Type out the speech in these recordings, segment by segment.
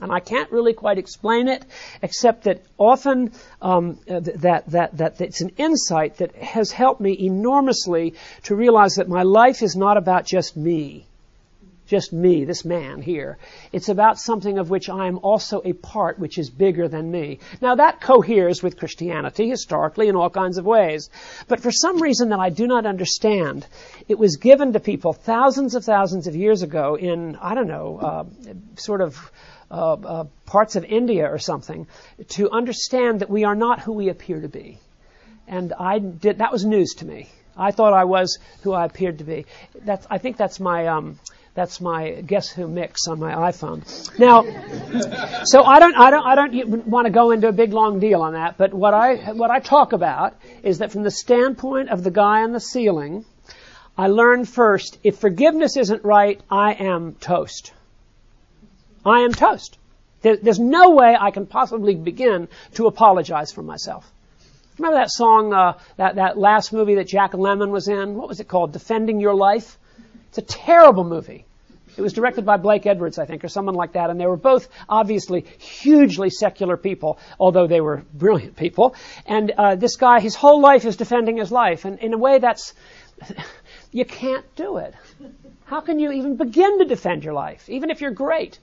And I can't really quite explain it, except that often um, that, that, that it's an insight that has helped me enormously to realize that my life is not about just me just me, this man here. It's about something of which I am also a part, which is bigger than me. Now that coheres with Christianity historically in all kinds of ways. But for some reason that I do not understand, it was given to people thousands of thousands of years ago in, I don't know, uh, sort of uh, uh, parts of India or something, to understand that we are not who we appear to be. And I did, that was news to me. I thought I was who I appeared to be. That's, I think that's my, um, that's my guess who mix on my iPhone. Now, so I don't, I don't, I don't want to go into a big long deal on that, but what I, what I talk about is that from the standpoint of the guy on the ceiling, I learned first, if forgiveness isn't right, I am toast. I am toast. There, there's no way I can possibly begin to apologize for myself. Remember that song, uh, that, that last movie that Jack Lemmon was in? What was it called? Defending Your Life? It's a terrible movie. It was directed by Blake Edwards, I think, or someone like that, and they were both obviously hugely secular people, although they were brilliant people. And uh, this guy, his whole life is defending his life, and in a way, that's you can't do it. How can you even begin to defend your life, even if you're great?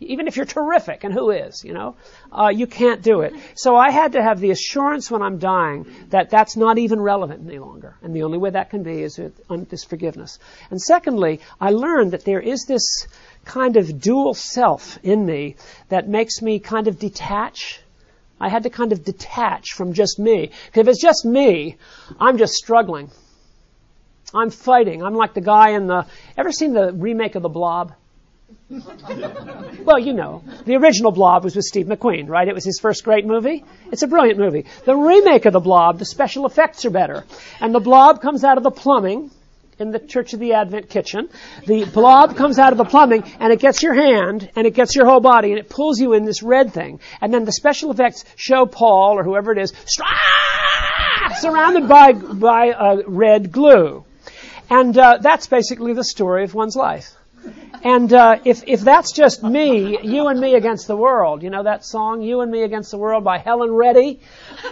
Even if you're terrific, and who is, you know, uh, you can't do it. So I had to have the assurance when I'm dying that that's not even relevant any longer, and the only way that can be is with this forgiveness. And secondly, I learned that there is this kind of dual self in me that makes me kind of detach. I had to kind of detach from just me. Because if it's just me, I'm just struggling. I'm fighting. I'm like the guy in the. Ever seen the remake of The Blob? well, you know, the original Blob was with Steve McQueen, right? It was his first great movie. It's a brilliant movie. The remake of the Blob, the special effects are better. And the Blob comes out of the plumbing in the Church of the Advent kitchen. The blob comes out of the plumbing and it gets your hand and it gets your whole body and it pulls you in this red thing. And then the special effects show Paul or whoever it is surrounded by by uh, red glue. And uh, that's basically the story of one's life. And uh, if if that's just me, you and me against the world, you know that song, "You and Me Against the World" by Helen Reddy.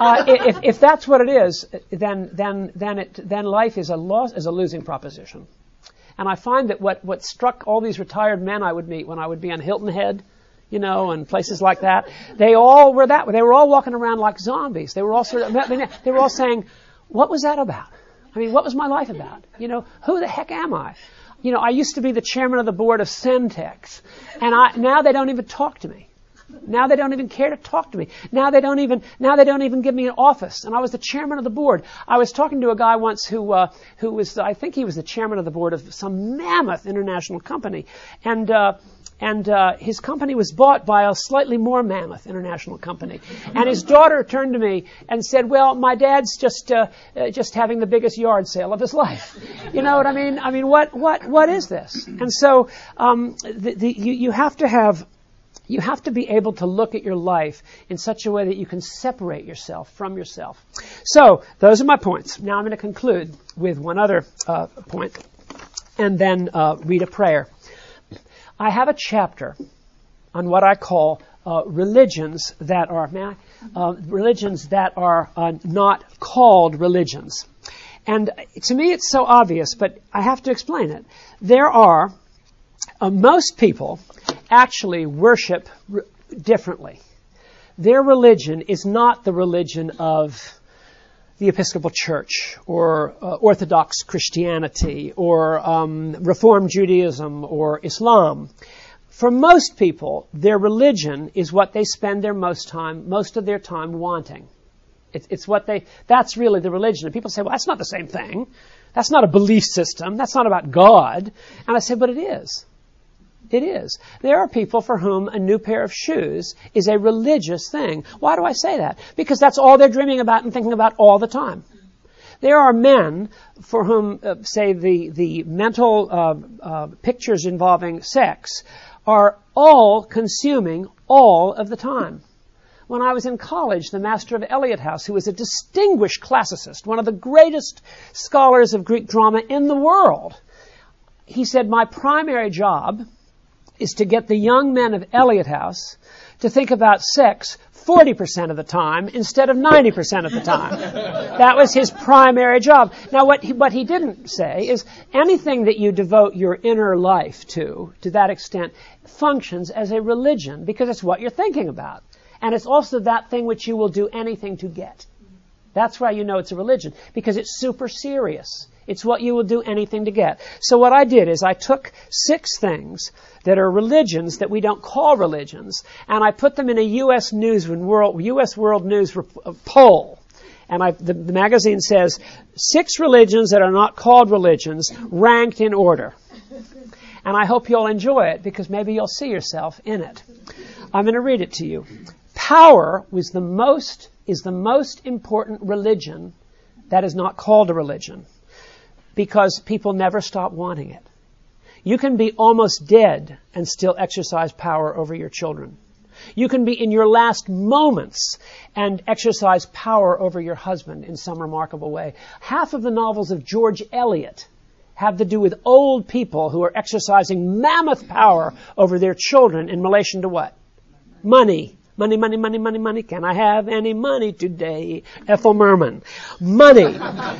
Uh, if if that's what it is, then then then it then life is a loss is a losing proposition. And I find that what what struck all these retired men I would meet when I would be on Hilton Head, you know, and places like that, they all were that. Way. They were all walking around like zombies. They were all sort of, they were all saying, "What was that about?" I mean, what was my life about? You know, who the heck am I? You know, I used to be the chairman of the board of Centex, and I, now they don't even talk to me. Now they don't even care to talk to me. Now they don't even now they don't even give me an office. And I was the chairman of the board. I was talking to a guy once who uh, who was I think he was the chairman of the board of some mammoth international company, and uh, and uh, his company was bought by a slightly more mammoth international company. And his daughter turned to me and said, "Well, my dad's just uh, uh, just having the biggest yard sale of his life." You know what I mean? I mean, what what what is this? And so um, the, the, you, you have to have you have to be able to look at your life in such a way that you can separate yourself from yourself. So those are my points. Now I'm going to conclude with one other uh, point, and then uh, read a prayer. I have a chapter on what I call uh, religions that are uh, religions that are uh, not called religions. And to me, it's so obvious, but I have to explain it. There are uh, most people actually worship r- differently. Their religion is not the religion of the Episcopal Church or uh, Orthodox Christianity or um, Reform Judaism or Islam. For most people, their religion is what they spend their most time, most of their time wanting. It's, it's what they, that's really the religion. And people say, well, that's not the same thing. That's not a belief system. That's not about God. And I say, but it is. It is. There are people for whom a new pair of shoes is a religious thing. Why do I say that? Because that's all they're dreaming about and thinking about all the time. There are men for whom, uh, say, the, the mental uh, uh, pictures involving sex are all consuming all of the time. When I was in college, the master of Eliot House, who was a distinguished classicist, one of the greatest scholars of Greek drama in the world, he said, My primary job is to get the young men of Eliot House to think about sex 40% of the time instead of 90% of the time. that was his primary job. Now, what he, what he didn't say is anything that you devote your inner life to, to that extent, functions as a religion because it's what you're thinking about. And it's also that thing which you will do anything to get. That's why you know it's a religion, because it's super serious. It's what you will do anything to get. So what I did is I took six things that are religions that we don't call religions, and I put them in a U.S. News World, U.S. World News uh, poll. And I, the, the magazine says six religions that are not called religions ranked in order. And I hope you'll enjoy it because maybe you'll see yourself in it. I'm going to read it to you. Power was the most, is the most important religion that is not called a religion because people never stop wanting it. You can be almost dead and still exercise power over your children. You can be in your last moments and exercise power over your husband in some remarkable way. Half of the novels of George Eliot have to do with old people who are exercising mammoth power over their children in relation to what? Money, Money, money, money, money, money. Can I have any money today? Ethel Merman. Money.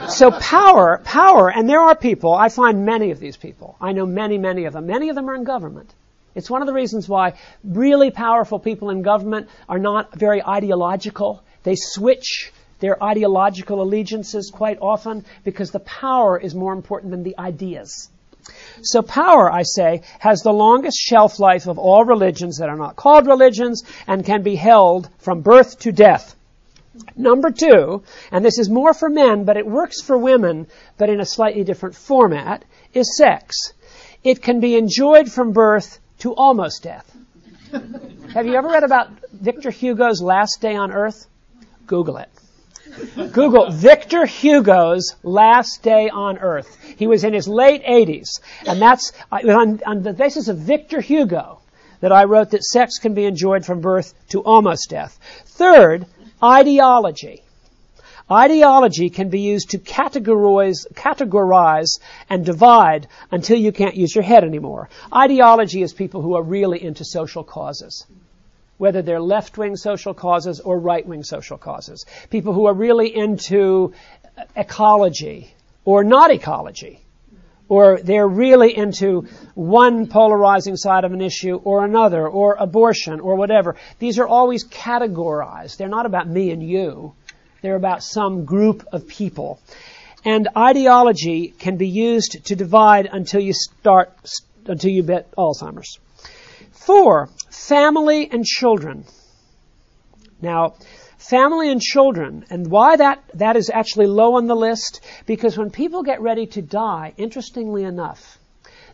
So power, power, and there are people, I find many of these people. I know many, many of them. Many of them are in government. It's one of the reasons why really powerful people in government are not very ideological. They switch their ideological allegiances quite often because the power is more important than the ideas. So power, I say, has the longest shelf life of all religions that are not called religions and can be held from birth to death. Number two, and this is more for men, but it works for women, but in a slightly different format, is sex. It can be enjoyed from birth to almost death. Have you ever read about Victor Hugo's Last Day on Earth? Google it. Google Victor Hugo's Last Day on Earth. He was in his late 80s. And that's uh, on, on the basis of Victor Hugo that I wrote that sex can be enjoyed from birth to almost death. Third, ideology. Ideology can be used to categorize, categorize and divide until you can't use your head anymore. Ideology is people who are really into social causes whether they're left wing social causes or right wing social causes. People who are really into ecology or not ecology. Or they're really into one polarizing side of an issue or another, or abortion, or whatever. These are always categorized. They're not about me and you. They're about some group of people. And ideology can be used to divide until you start, until you get Alzheimer's. Four, family and children. Now, family and children, and why that, that is actually low on the list, because when people get ready to die, interestingly enough,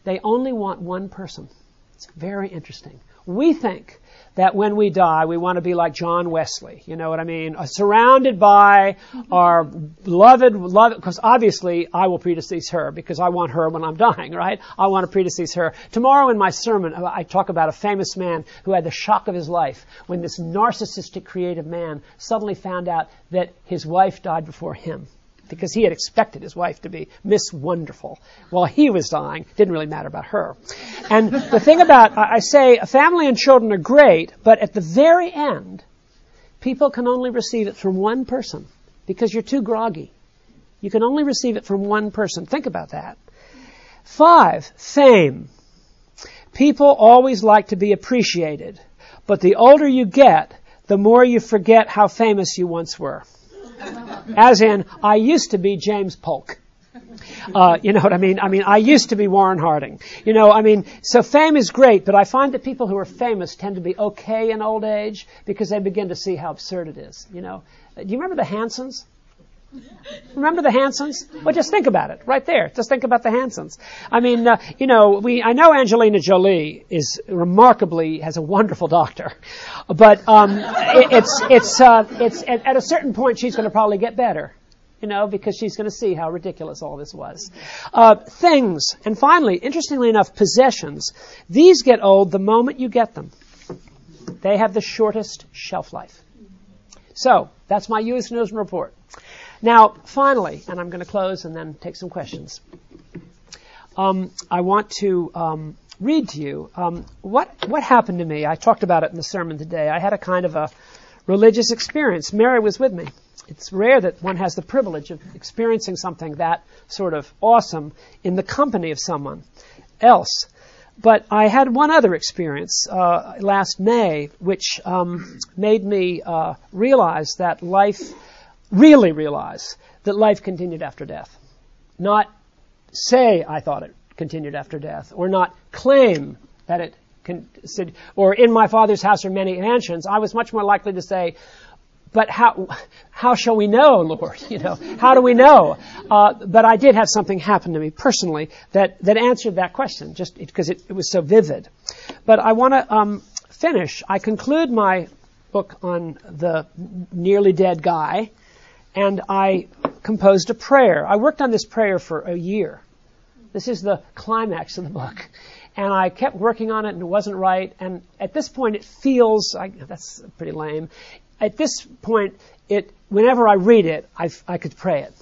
they only want one person. It's very interesting. We think that when we die, we want to be like John Wesley. You know what I mean? Uh, surrounded by our beloved, beloved, because obviously I will predecease her because I want her when I'm dying, right? I want to predecease her. Tomorrow in my sermon, uh, I talk about a famous man who had the shock of his life when this narcissistic creative man suddenly found out that his wife died before him because he had expected his wife to be Miss Wonderful while he was dying. Didn't really matter about her. And the thing about, I say, a family and children are great, but at the very end, people can only receive it from one person because you're too groggy. You can only receive it from one person. Think about that. Five, fame. People always like to be appreciated, but the older you get, the more you forget how famous you once were. As in, I used to be James Polk. Uh, you know what I mean? I mean, I used to be Warren Harding. You know, I mean, so fame is great, but I find that people who are famous tend to be okay in old age because they begin to see how absurd it is. You know, do you remember the Hansons? Remember the Hansons? Well, just think about it right there. Just think about the Hansons. I mean, uh, you know, we I know Angelina Jolie is remarkably has a wonderful doctor, but um, it, it's it's uh, it's at, at a certain point she's going to probably get better you know, because she's going to see how ridiculous all this was. Uh, things, and finally, interestingly enough, possessions. These get old the moment you get them. They have the shortest shelf life. So, that's my U.S. News and report. Now, finally, and I'm going to close and then take some questions. Um, I want to um, read to you um, what what happened to me. I talked about it in the sermon today. I had a kind of a religious experience. Mary was with me. It's rare that one has the privilege of experiencing something that sort of awesome in the company of someone else. But I had one other experience uh, last May, which um, made me uh, realize that life, really realize that life continued after death. Not say I thought it continued after death, or not claim that it con- or in my father's house are many mansions. I was much more likely to say, but how how shall we know, Lord? You know, how do we know? Uh, but I did have something happen to me personally that that answered that question, just because it, it, was so vivid. But I want to um, finish. I conclude my book on the nearly dead guy, and I composed a prayer. I worked on this prayer for a year. This is the climax of the book. And I kept working on it and it wasn't right. And at this point it feels, I, that's pretty lame at this point, it, whenever I read it, I, I could pray it.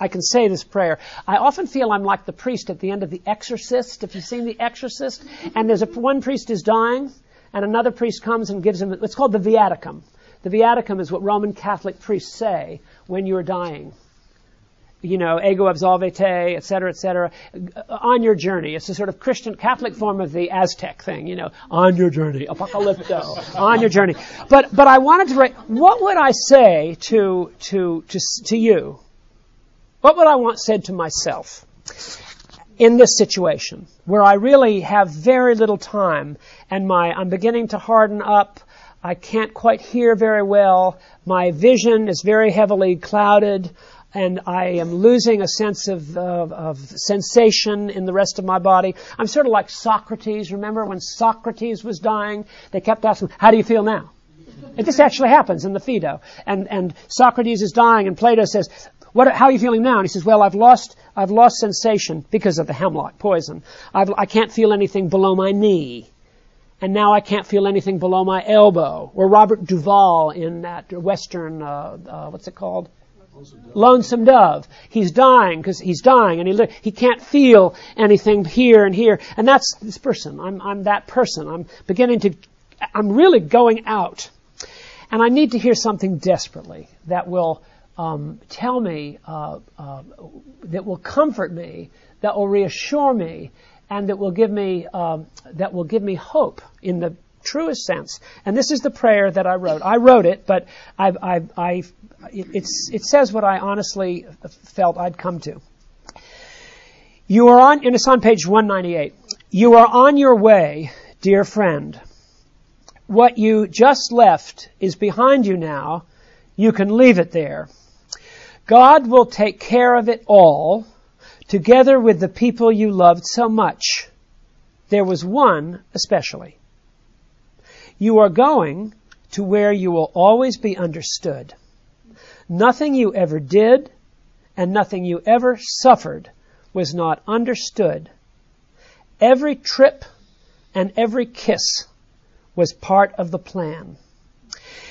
I, can say this prayer. I often feel I'm like the priest at the end of The Exorcist. If you've seen The Exorcist, and there's a one priest is dying, and another priest comes and gives him. It's called the viaticum. The viaticum is what Roman Catholic priests say when you're dying you know, ego absolvete, et cetera, et cetera, uh, on your journey. It's a sort of Christian Catholic form of the Aztec thing, you know, on your journey, apocalypto, on your journey. But, but I wanted to write, what would I say to, to, to, to you? What would I want said to myself? in this situation where I really have very little time and my I'm beginning to harden up. I can't quite hear very well. My vision is very heavily clouded and I am losing a sense of, of, of, sensation in the rest of my body. I'm sort of like Socrates. Remember when Socrates was dying? They kept asking, how do you feel now? And this actually happens in the Phaedo. And, and Socrates is dying and Plato says, what, how are you feeling now? And he says, well, I've lost, I've lost sensation because of the hemlock poison. I've, I can't feel anything below my knee. And now I can't feel anything below my elbow. Or Robert Duvall in that Western, uh, uh, what's it called? Lonesome dove. He's dying because he's dying and he, he can't feel anything here and here. And that's this person. I'm, I'm that person. I'm beginning to, I'm really going out. And I need to hear something desperately that will um, tell me, uh, uh, that will comfort me, that will reassure me, and that will give me, um, that will give me hope in the truest sense. And this is the prayer that I wrote. I wrote it, but I, I, I, it says what I honestly felt I'd come to. You are on, and it's on page 198. You are on your way, dear friend. What you just left is behind you now. You can leave it there. God will take care of it all, together with the people you loved so much. There was one especially. You are going to where you will always be understood. Nothing you ever did and nothing you ever suffered was not understood. Every trip and every kiss was part of the plan.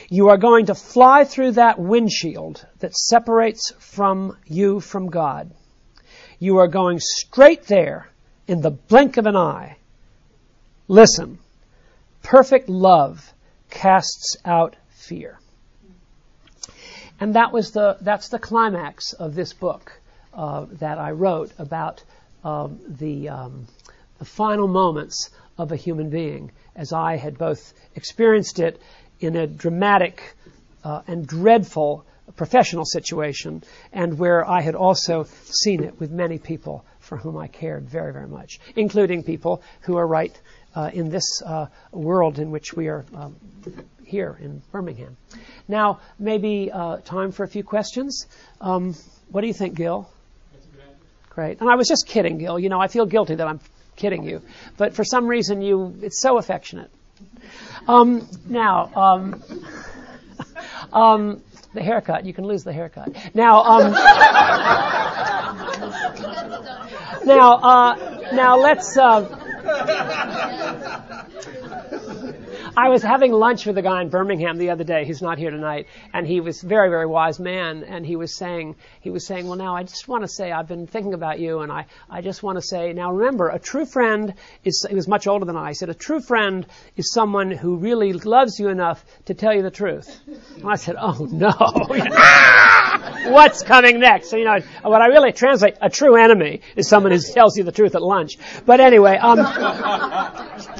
You are going to fly through that windshield that separates from you from God. You are going straight there in the blink of an eye. Listen. Perfect love casts out fear. And that was the, that's the climax of this book uh, that I wrote about um, the, um, the final moments of a human being as I had both experienced it in a dramatic uh, and dreadful professional situation and where I had also seen it with many people for whom I cared very, very much, including people who are right uh, in this uh, world in which we are um, here in Birmingham. Now, maybe uh, time for a few questions. Um, what do you think, Gil? Great. And I was just kidding, Gil. You know, I feel guilty that I'm kidding you, but for some reason, you it's so affectionate. Um, now, um, um, the haircut. You can lose the haircut. Now, um, now, uh, now let's. Uh, I was having lunch with a guy in Birmingham the other day He's not here tonight, and he was very, very wise man, and he was saying, he was saying, well, now I just want to say I've been thinking about you, and I, I just want to say, now remember, a true friend is, he was much older than I. He said, a true friend is someone who really loves you enough to tell you the truth. And I said, oh no. What's coming next? So, you know, what I really translate, a true enemy is someone who tells you the truth at lunch. But anyway, um,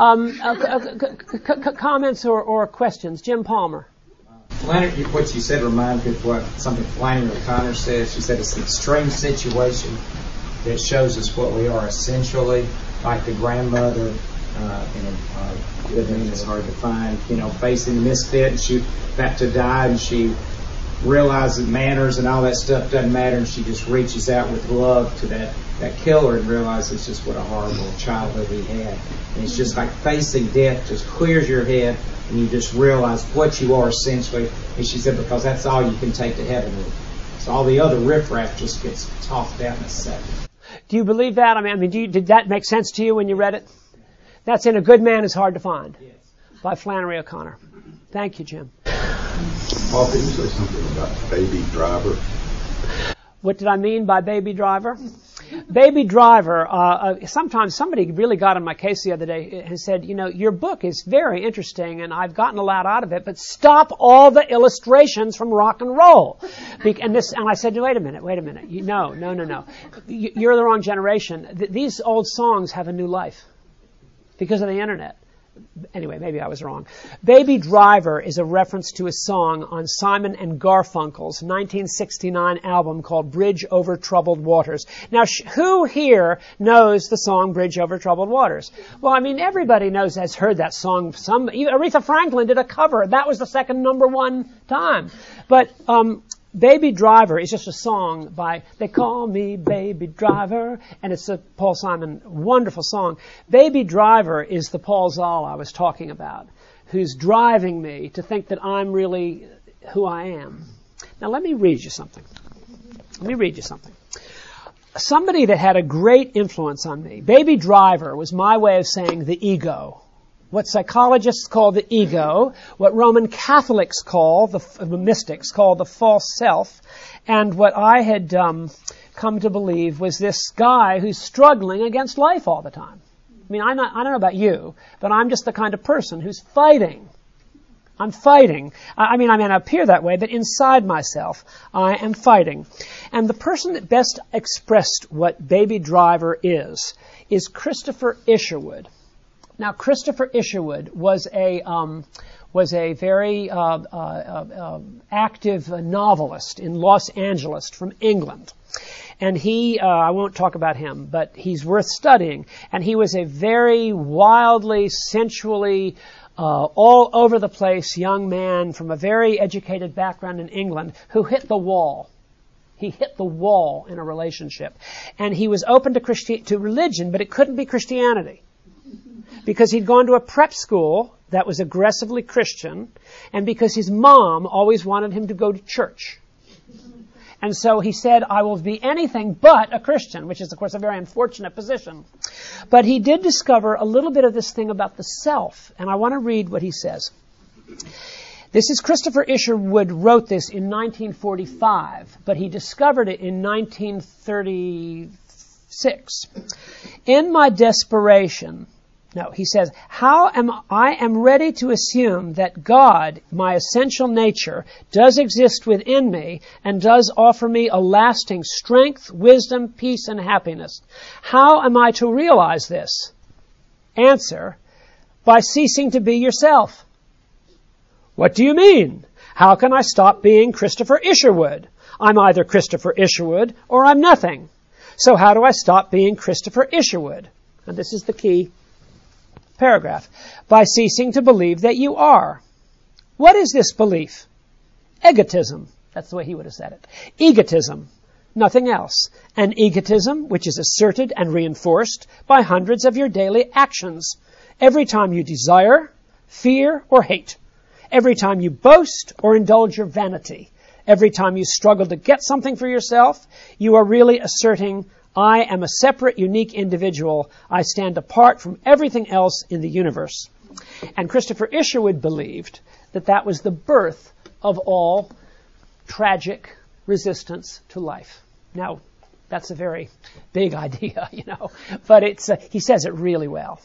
um, uh, c- c- c- comments or, or questions? Jim Palmer. Flannery, what you said reminds me of what something Flannery O'Connor says. She said it's an extreme situation that shows us what we are essentially, like the grandmother uh, know, uh, living is hard to find, you know, facing the misfit and she about to die and she realizes manners and all that stuff doesn't matter and she just reaches out with love to that, that killer and realizes just what a horrible childhood he had. And it's just like facing death just clears your head and you just realize what you are essentially. And she said, because that's all you can take to heaven with. So all the other riffraff just gets tossed out in a second. Do you believe that? I mean, I mean, you, did that make sense to you when you read it? That's in A Good Man is Hard to Find by Flannery O'Connor. Thank you, Jim. Paul, can you say something about Baby Driver? What did I mean by Baby Driver? Baby Driver, uh, uh, sometimes somebody really got on my case the other day and said, you know, your book is very interesting and I've gotten a lot out of it, but stop all the illustrations from rock and roll. and this, and I said, wait a minute, wait a minute. You, no, no, no, no. You're the wrong generation. Th- these old songs have a new life because of the internet. Anyway, maybe I was wrong. Baby Driver is a reference to a song on Simon and Garfunkel's 1969 album called Bridge Over Troubled Waters. Now, sh- who here knows the song Bridge Over Troubled Waters? Well, I mean, everybody knows, has heard that song. Some, Aretha Franklin did a cover. That was the second number one time. But, um, Baby Driver is just a song by They Call Me Baby Driver, and it's a Paul Simon wonderful song. Baby Driver is the Paul Zahl I was talking about, who's driving me to think that I'm really who I am. Now let me read you something. Let me read you something. Somebody that had a great influence on me, Baby Driver was my way of saying the ego what psychologists call the ego, what Roman Catholics call the, mystics call the false self, and what I had um, come to believe was this guy who's struggling against life all the time. I mean, I'm not, I don't know about you, but I'm just the kind of person who's fighting. I'm fighting. I mean, I may not appear that way, but inside myself, I am fighting. And the person that best expressed what Baby Driver is, is Christopher Isherwood. Now, Christopher Isherwood was a um, was a very uh, uh, uh, active novelist in Los Angeles from England. And he, uh, I won't talk about him, but he's worth studying. And he was a very wildly, sensually, uh, all over the place young man from a very educated background in England who hit the wall. He hit the wall in a relationship. And he was open to, Christi- to religion, but it couldn't be Christianity because he'd gone to a prep school that was aggressively Christian, and because his mom always wanted him to go to church. And so he said, I will be anything but a Christian, which is, of course, a very unfortunate position. But he did discover a little bit of this thing about the self, and I want to read what he says. This is Christopher Isherwood wrote this in 1945, but he discovered it in 1936. In my desperation, no, he says, how am I am ready to assume that God, my essential nature, does exist within me and does offer me a lasting strength, wisdom, peace, and happiness. How am I to realize this? Answer, by ceasing to be yourself. What do you mean? How can I stop being Christopher Isherwood? I'm either Christopher Isherwood or I'm nothing. So how do I stop being Christopher Isherwood? And this is the key paragraph, by ceasing to believe that you are. What is this belief? Egotism. That's the way he would have said it. Egotism. Nothing else. An egotism which is asserted and reinforced by hundreds of your daily actions. Every time you desire, fear, or hate. Every time you boast or indulge your vanity. Every time you struggle to get something for yourself, you are really asserting I am a separate, unique individual. I stand apart from everything else in the universe. And Christopher Isherwood believed that that was the birth of all tragic resistance to life. Now, that's a very big idea, you know, but it's, uh, he says it really well.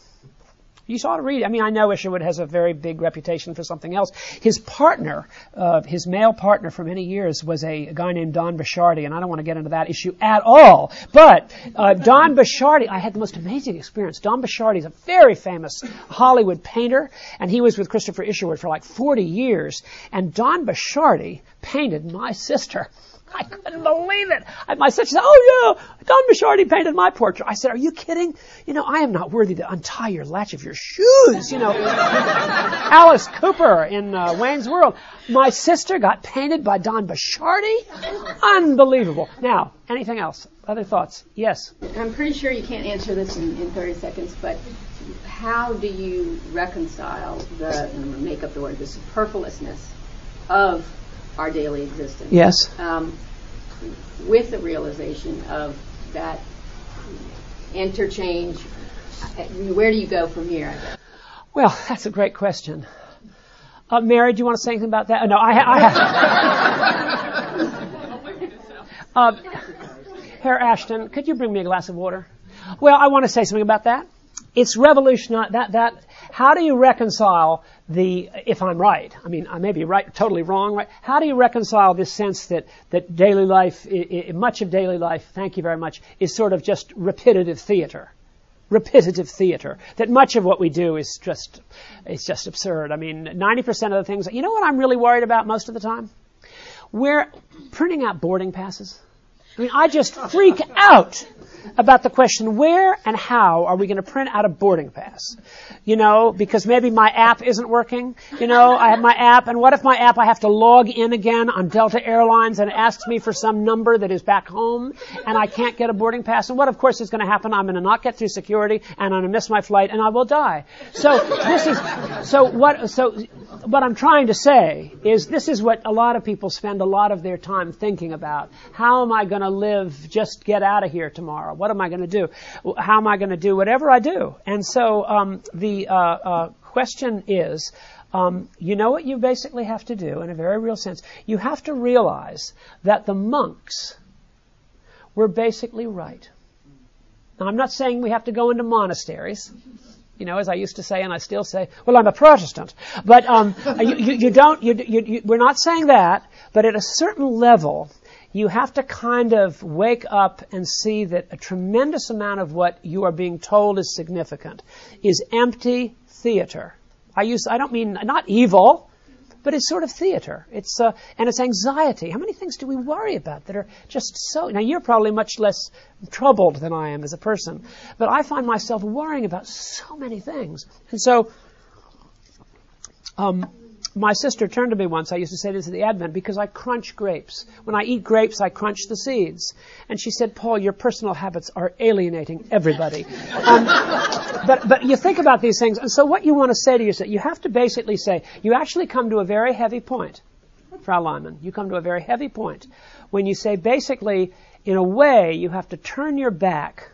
You ought to read it. I mean, I know Isherwood has a very big reputation for something else. His partner, uh, his male partner for many years was a, guy named Don Bachardy, and I don't want to get into that issue at all. But uh, Don Bachardy, I had the most amazing experience. Don Bachardy is a very famous Hollywood painter, and he was with Christopher Isherwood for like 40 years. And Don Bachardy painted my sister. I couldn't believe it. My sister said, "Oh yeah, Don Bachardy painted my portrait." I said, "Are you kidding? You know, I am not worthy to untie your latch of your shoes." You know, Alice Cooper in uh, Wayne's World. My sister got painted by Don Bachardy. Unbelievable. Now, anything else? Other thoughts? Yes. I'm pretty sure you can't answer this in, in 30 seconds, but how do you reconcile the make up the word the superfluousness of our daily existence. Yes. Um, with the realization of that interchange, where do you go from here? Well, that's a great question. Uh, Mary, do you want to say anything about that? Uh, no, I, I have. uh, Herr Ashton, could you bring me a glass of water? Well, I want to say something about that. It's revolutionary. That that how do you reconcile the, if I'm right, I mean, I may be right, totally wrong, right? How do you reconcile this sense that, that daily life, I, I, much of daily life, thank you very much, is sort of just repetitive theater? repetitive theater. That much of what we do is just, it's just absurd. I mean, 90% of the things, you know what I'm really worried about most of the time? We're printing out boarding passes. I mean, I just freak out about the question where and how are we going to print out a boarding pass? You know, because maybe my app isn't working. You know, I have my app, and what if my app I have to log in again on Delta Airlines and it asks me for some number that is back home, and I can't get a boarding pass? And what, of course, is going to happen? I'm going to not get through security, and I'm going to miss my flight, and I will die. So this is so what so what I'm trying to say is this is what a lot of people spend a lot of their time thinking about. How am I going to live? Just get out of here tomorrow. What am I going to do? How am I going to do whatever I do? And so um, the uh, uh, question is, um, you know what you basically have to do in a very real sense? You have to realize that the monks were basically right. Now, I'm not saying we have to go into monasteries. You know, as I used to say, and I still say, well, I'm a Protestant. But um, you, you, you, don't. You, we're not saying that. But at a certain level, you have to kind of wake up and see that a tremendous amount of what you are being told is significant is empty theater. I use, I don't mean, not evil, but it's sort of theater. It's, uh, and it's anxiety. How many things do we worry about that are just so, now you're probably much less troubled than I am as a person, but I find myself worrying about so many things. And so, um, my sister turned to me once, I used to say this at the Advent, because I crunch grapes. When I eat grapes, I crunch the seeds. And she said, Paul, your personal habits are alienating everybody. Um, but, but you think about these things, and so what you want to say to yourself, you have to basically say, you actually come to a very heavy point, Frau Lyman. You come to a very heavy point when you say, basically, in a way, you have to turn your back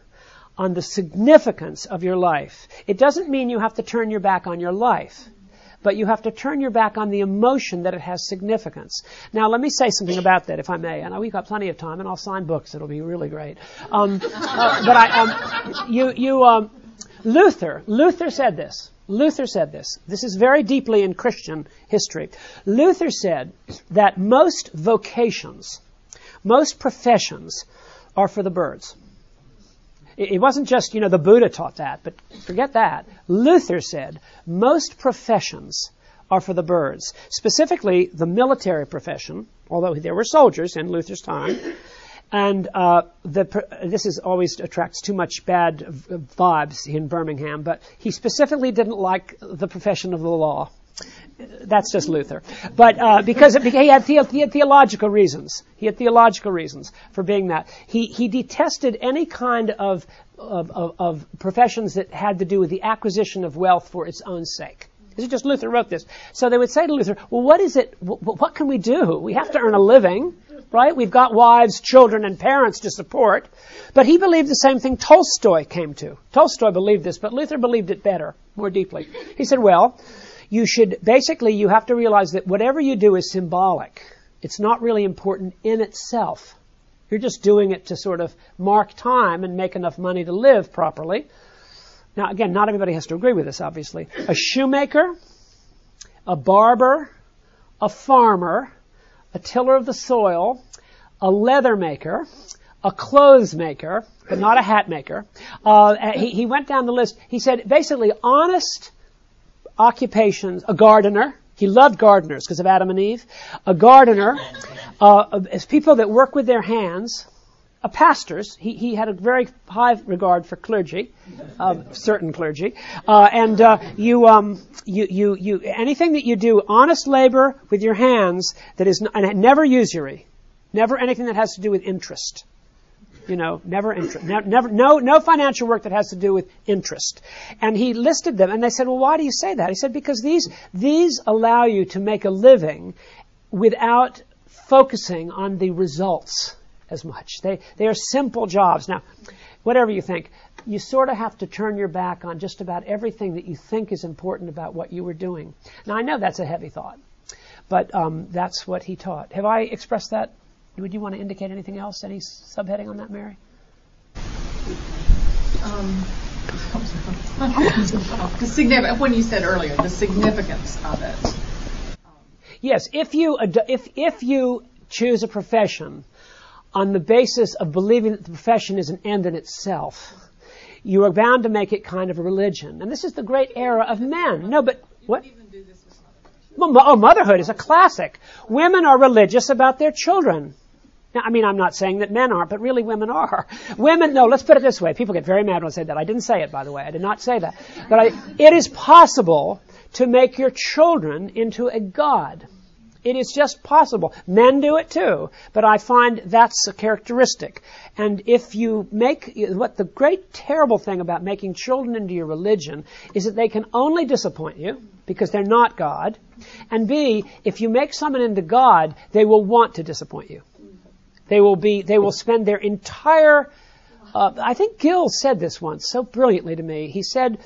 on the significance of your life. It doesn't mean you have to turn your back on your life but you have to turn your back on the emotion that it has significance. Now, let me say something about that, if I may. And we've got plenty of time, and I'll sign books. It'll be really great. Um, uh, but I, um, you, you, um, Luther, Luther said this. Luther said this. This is very deeply in Christian history. Luther said that most vocations, most professions, are for the birds. It wasn't just, you know, the Buddha taught that, but forget that. Luther said most professions are for the birds. Specifically, the military profession, although there were soldiers in Luther's time, and uh, the, this is always attracts too much bad vibes in Birmingham. But he specifically didn't like the profession of the law that's just Luther. But uh, because it, he, had the, he had theological reasons. He had theological reasons for being that. He, he detested any kind of, of, of, of professions that had to do with the acquisition of wealth for its own sake. This is just Luther wrote this. So they would say to Luther, well, what is it, what can we do? We have to earn a living, right? We've got wives, children, and parents to support. But he believed the same thing Tolstoy came to. Tolstoy believed this, but Luther believed it better, more deeply. He said, well, you should, basically, you have to realize that whatever you do is symbolic. It's not really important in itself. You're just doing it to sort of mark time and make enough money to live properly. Now, again, not everybody has to agree with this, obviously. A shoemaker, a barber, a farmer, a tiller of the soil, a leather maker, a clothes maker, but not a hat maker. Uh, he, he went down the list. He said basically honest occupations, a gardener. He loved gardeners because of Adam and Eve. A gardener, uh, as people that work with their hands, a pastors. He, he had a very high regard for clergy, uh, certain clergy, uh, and uh, you, um, you, you, you, anything that you do, honest labor with your hands that is, n- and never usury, never anything that has to do with interest. You know, never interest, never, no, no financial work that has to do with interest. And he listed them, and they said, well, why do you say that? He said, because these, these allow you to make a living without focusing on the results as much. They, they are simple jobs. Now, whatever you think, you sort of have to turn your back on just about everything that you think is important about what you were doing. Now, I know that's a heavy thought, but um, that's what he taught. Have I expressed that? Would you want to indicate anything else? Any subheading on that, Mary? Um, when you said earlier, the significance of it. Yes, if you if if you choose a profession on the basis of believing that the profession is an end in itself, you are bound to make it kind of a religion. And this is the great era of men. No, but what? Well, oh, motherhood is a classic. Women are religious about their children. Now, I mean, I'm not saying that men aren't, but really women are. Women, no, let's put it this way. People get very mad when I say that. I didn't say it, by the way. I did not say that. But I, it is possible to make your children into a god. It is just possible. Men do it too, but I find that's a characteristic. And if you make, what the great terrible thing about making children into your religion is that they can only disappoint you because they're not God. And B, if you make someone into God, they will want to disappoint you. They will be, they will spend their entire, uh, I think Gill said this once so brilliantly to me. He said,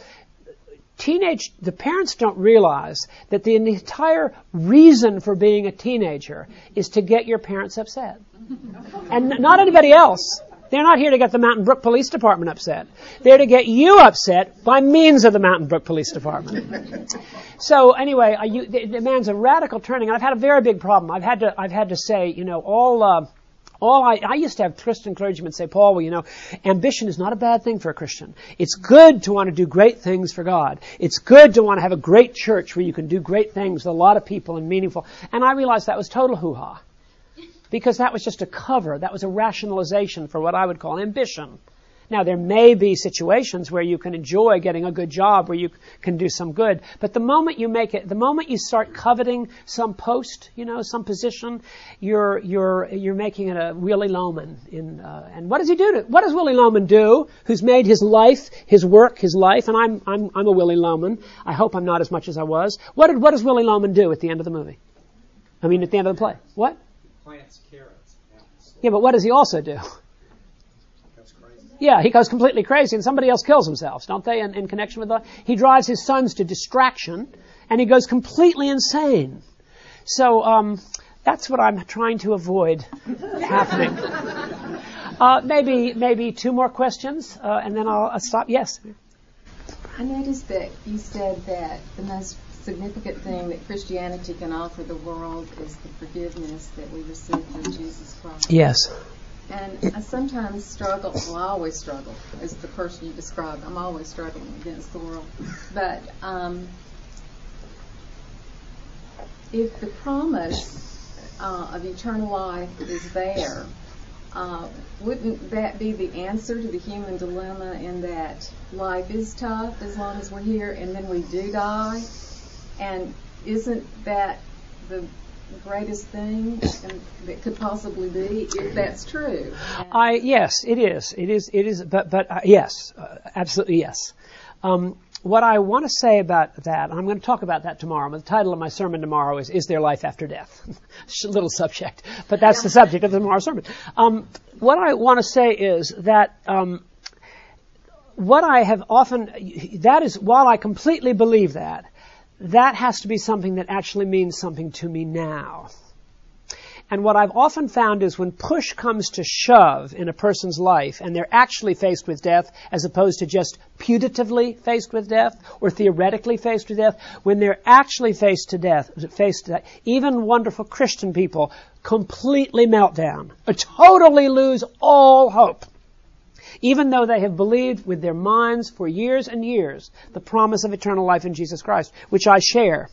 teenage, the parents don't realize that the entire reason for being a teenager is to get your parents upset. And not anybody else. They're not here to get the Mountain Brook Police Department upset. They're to get you upset by means of the Mountain Brook Police Department. so anyway, you, the, the man's a radical turning, I've had a very big problem. I've had to, I've had to say, you know, all, uh, all I, I used to have Christian clergymen say, Paul, well, you know, ambition is not a bad thing for a Christian. It's good to want to do great things for God. It's good to want to have a great church where you can do great things with a lot of people and meaningful. And I realized that was total hoo-ha. Because that was just a cover. That was a rationalization for what I would call ambition. Now, there may be situations where you can enjoy getting a good job, where you can do some good. But the moment you make it, the moment you start coveting some post, you know, some position, you're you're you're making it a Willy Loman. In uh, and what does he do? To, what does Willy Loman do? Who's made his life, his work, his life? And I'm I'm I'm a Willy Loman. I hope I'm not as much as I was. What did what does Willy Loman do at the end of the movie? I mean, at the end of the play. What? Plants carrots. Yeah, but what does he also do? Yeah, he goes completely crazy and somebody else kills himself, don't they, in, in connection with that? He drives his sons to distraction and he goes completely insane. So, um, that's what I'm trying to avoid happening. Uh, maybe, maybe two more questions, uh, and then I'll, I'll stop. Yes? I noticed that you said that the most significant thing that Christianity can offer the world is the forgiveness that we receive through Jesus Christ. Yes. And I sometimes struggle, well, I always struggle as the person you described. I'm always struggling against the world. But um, if the promise uh, of eternal life is there, uh, wouldn't that be the answer to the human dilemma in that life is tough as long as we're here and then we do die? And isn't that the greatest thing that could possibly be, if that's true. I yes, it is. It is. It is. But but uh, yes, uh, absolutely yes. Um, what I want to say about that, I'm going to talk about that tomorrow. The title of my sermon tomorrow is "Is There Life After Death?" Little subject, but that's the subject of tomorrow's sermon. Um, what I want to say is that um, what I have often that is while I completely believe that, that has to be something that actually means something to me now. And what I've often found is when push comes to shove in a person's life and they're actually faced with death as opposed to just putatively faced with death or theoretically faced with death, when they're actually faced to death, faced to death, even wonderful Christian people completely melt down, totally lose all hope even though they have believed with their minds for years and years the promise of eternal life in Jesus Christ, which I share.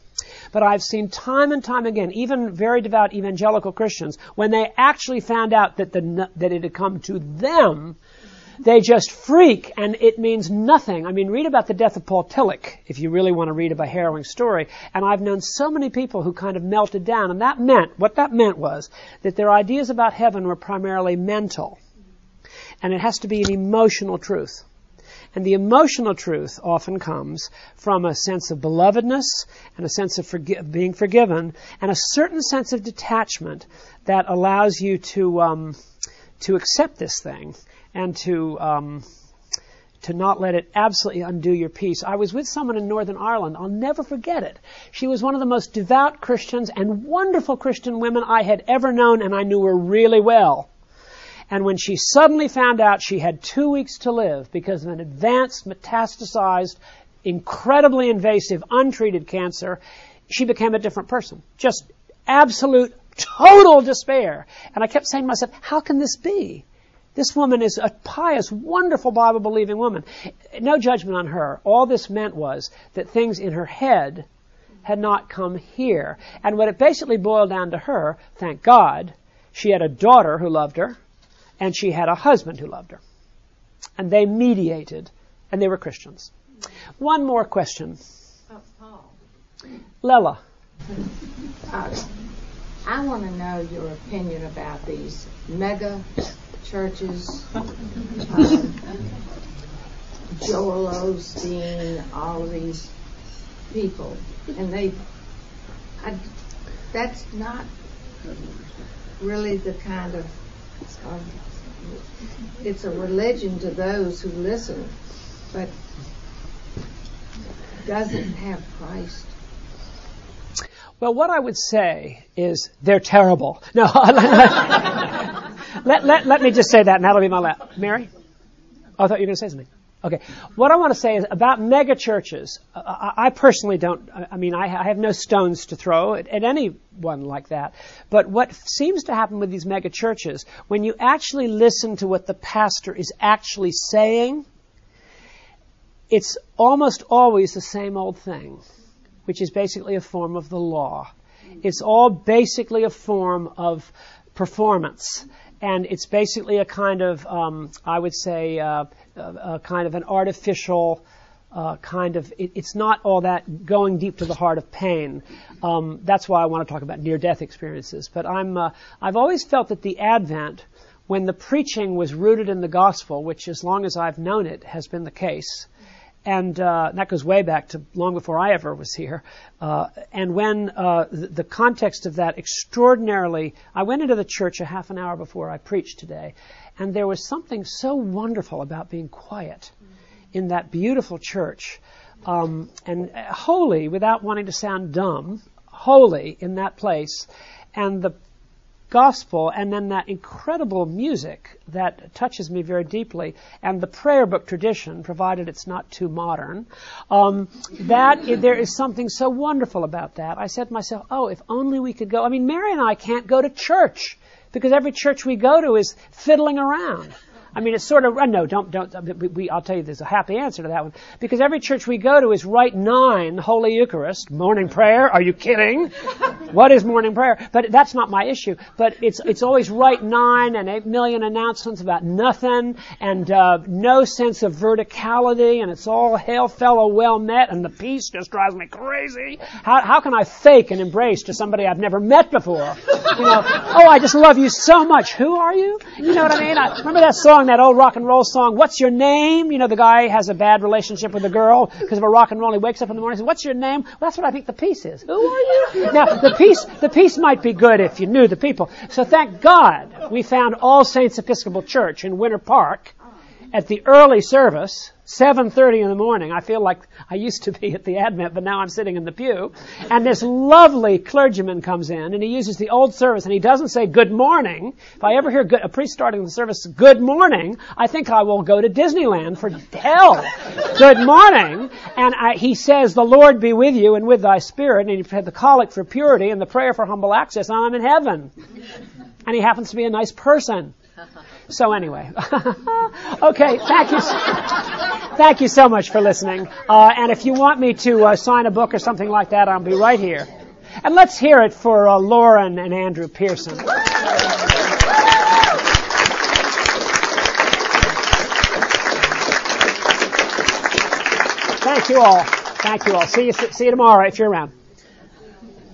But I've seen time and time again, even very devout evangelical Christians, when they actually found out that, the, that it had come to them, they just freak and it means nothing. I mean, read about the death of Paul Tillich if you really want to read a harrowing story. And I've known so many people who kind of melted down and that meant, what that meant was that their ideas about heaven were primarily mental and it has to be an emotional truth. And the emotional truth often comes from a sense of belovedness and a sense of forgi- being forgiven and a certain sense of detachment that allows you to um, to accept this thing and to um, to not let it absolutely undo your peace. I was with someone in Northern Ireland. I'll never forget it. She was one of the most devout Christians and wonderful Christian women I had ever known, and I knew her really well. And when she suddenly found out she had two weeks to live because of an advanced, metastasized, incredibly invasive, untreated cancer, she became a different person. Just absolute, total despair. And I kept saying to myself, how can this be? This woman is a pious, wonderful Bible believing woman. No judgment on her. All this meant was that things in her head had not come here. And what it basically boiled down to her, thank God, she had a daughter who loved her and she had a husband who loved her. And they mediated, and they were Christians. One more question. Oh, Paul. Lela. Uh, I want to know your opinion about these mega churches, um, Joel Osteen, all of these people, and they, I, that's not really the kind of um, it's a religion to those who listen, but doesn't have Christ. Well, what I would say is they're terrible. No, let, let, let me just say that, and that'll be my last. Mary? Oh, I thought you were going to say something. Okay. What I want to say is about mega churches. I, personally don't. I mean, I, have no stones to throw at, at anyone like that. But what seems to happen with these mega churches, when you actually listen to what the pastor is actually saying, it's almost always the same old thing, which is basically a form of the law. It's all basically a form of performance and it's basically a kind of, um, I would say, uh, a, kind of an artificial uh, kind of. It, it's not all that going deep to the heart of pain. Um, that's why I want to talk about near-death experiences. But I'm, uh, I've always felt that the Advent, when the preaching was rooted in the gospel, which as long as I've known it has been the case, and uh, that goes way back to long before I ever was here. Uh, and when uh, the, the, context of that extraordinarily, I went into the church a half an hour before I preached today, and there was something so wonderful about being quiet in that beautiful church, um, and holy without wanting to sound dumb, holy in that place, and the gospel and then that incredible music that touches me very deeply and the prayer book tradition, provided it's not too modern, um, that there is something so wonderful about that. I said to myself, oh, if only we could go. I mean, Mary and I can't go to church because every church we go to is fiddling around. I mean, it's sort of, no, don't, don't, we, I'll tell you there's a happy answer to that one. Because every church we go to is Rite nine, Holy Eucharist, morning prayer, are you kidding? What is morning prayer? But that's not my issue. But it's it's always right nine and eight million announcements about nothing and uh, no sense of verticality, and it's all hail fellow well met, and the peace just drives me crazy. How how can I fake an embrace to somebody I've never met before? You know, oh, I just love you so much. Who are you? You know what I mean? I, remember that song, that old rock and roll song? What's your name? You know, the guy has a bad relationship with a girl because of a rock and roll. He wakes up in the morning and says, "What's your name?" Well, that's what I think the peace is. Who are you? Now, the peace, the peace might be good if you knew the people. So thank God we found All Saints Episcopal Church in Winter Park at the early service, 7.30 in the morning. I feel like I used to be at the Advent, but now I'm sitting in the pew. And this lovely clergyman comes in and he uses the old service and he doesn't say good morning. If I ever hear a priest starting the service, good morning, I think I will go to Disneyland for hell. good morning. And I, he says, the Lord be with you and with thy spirit. And he had the collect for purity and the prayer for humble access and I'm in heaven. And he happens to be a nice person. So anyway, okay, thank you, thank you so much for listening. Uh, and if you want me to uh, sign a book or something like that, I'll be right here. And let's hear it for uh, Lauren and Andrew Pearson. Thank you all. Thank you all. See you, see you tomorrow if you're around.